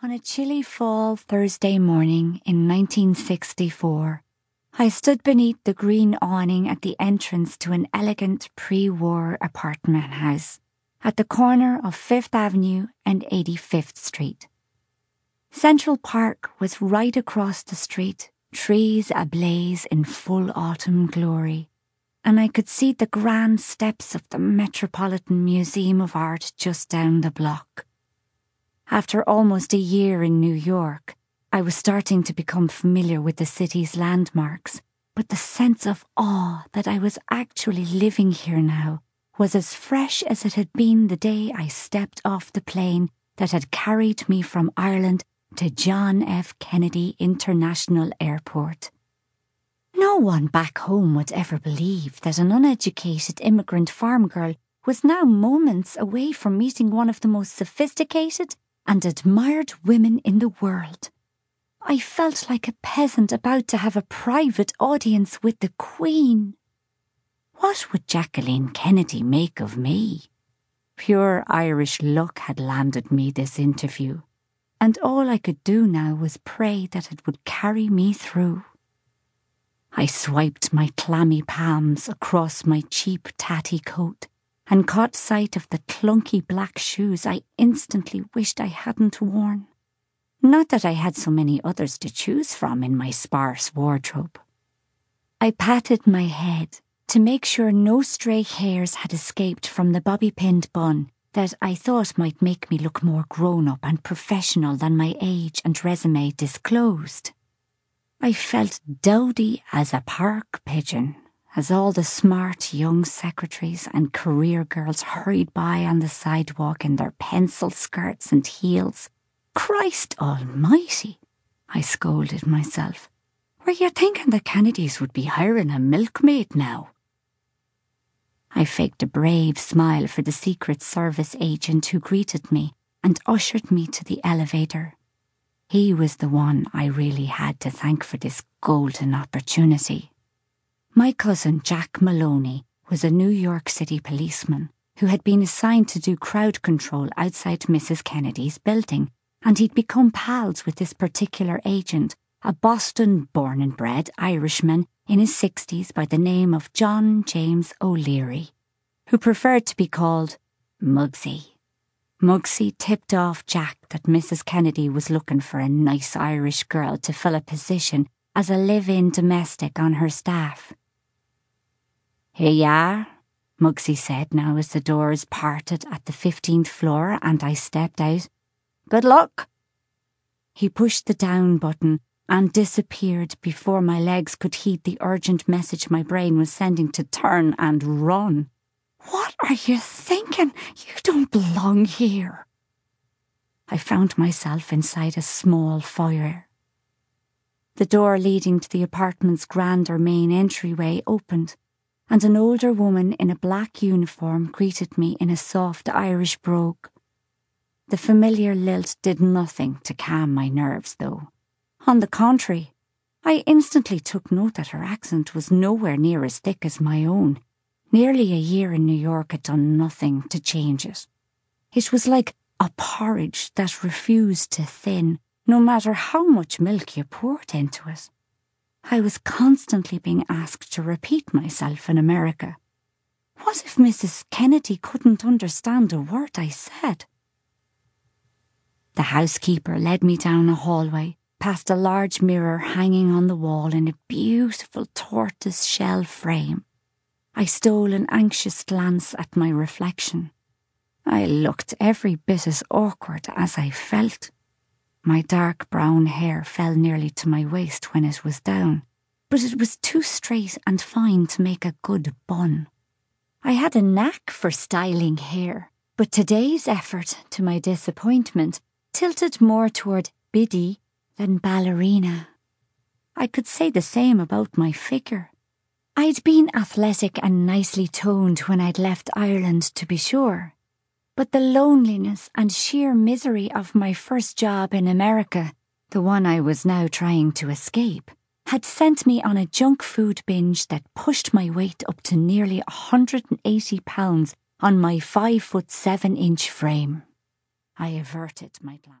On a chilly fall Thursday morning in 1964, I stood beneath the green awning at the entrance to an elegant pre war apartment house at the corner of Fifth Avenue and 85th Street. Central Park was right across the street, trees ablaze in full autumn glory, and I could see the grand steps of the Metropolitan Museum of Art just down the block. After almost a year in New York, I was starting to become familiar with the city's landmarks, but the sense of awe that I was actually living here now was as fresh as it had been the day I stepped off the plane that had carried me from Ireland to John F. Kennedy International Airport. No one back home would ever believe that an uneducated immigrant farm girl was now moments away from meeting one of the most sophisticated and admired women in the world. I felt like a peasant about to have a private audience with the Queen. What would Jacqueline Kennedy make of me? Pure Irish luck had landed me this interview, and all I could do now was pray that it would carry me through. I swiped my clammy palms across my cheap tatty coat and caught sight of the clunky black shoes I instantly wished I hadn't worn. Not that I had so many others to choose from in my sparse wardrobe. I patted my head to make sure no stray hairs had escaped from the bobby pinned bun that I thought might make me look more grown up and professional than my age and resume disclosed. I felt dowdy as a park pigeon as all the smart young secretaries and career girls hurried by on the sidewalk in their pencil skirts and heels. Christ almighty, I scolded myself. Were you thinking the Kennedys would be hiring a milkmaid now? I faked a brave smile for the Secret Service agent who greeted me and ushered me to the elevator. He was the one I really had to thank for this golden opportunity. My cousin Jack Maloney was a New York City policeman who had been assigned to do crowd control outside Mrs. Kennedy's building, and he'd become pals with this particular agent, a Boston born and bred Irishman in his 60s by the name of John James O'Leary, who preferred to be called Mugsy. Mugsy tipped off Jack that Mrs. Kennedy was looking for a nice Irish girl to fill a position as a live in domestic on her staff. Here you are, Mugsy said now as the doors parted at the 15th floor and I stepped out. Good luck. He pushed the down button and disappeared before my legs could heed the urgent message my brain was sending to turn and run. What are you thinking? You don't belong here. I found myself inside a small foyer. The door leading to the apartment's grander main entryway opened and an older woman in a black uniform greeted me in a soft Irish brogue. The familiar lilt did nothing to calm my nerves, though. On the contrary, I instantly took note that her accent was nowhere near as thick as my own. Nearly a year in New York had done nothing to change it. It was like a porridge that refused to thin, no matter how much milk you poured into it. I was constantly being asked to repeat myself in America. What if Mrs. Kennedy couldn't understand a word I said? The housekeeper led me down a hallway, past a large mirror hanging on the wall in a beautiful tortoise shell frame. I stole an anxious glance at my reflection. I looked every bit as awkward as I felt. My dark brown hair fell nearly to my waist when it was down, but it was too straight and fine to make a good bun. I had a knack for styling hair, but today's effort, to my disappointment, tilted more toward biddy than ballerina. I could say the same about my figure. I'd been athletic and nicely toned when I'd left Ireland, to be sure, but the loneliness and sheer misery of my first job in America, the one I was now trying to escape, had sent me on a junk food binge that pushed my weight up to nearly 180 pounds on my five foot seven inch frame. I averted my glance.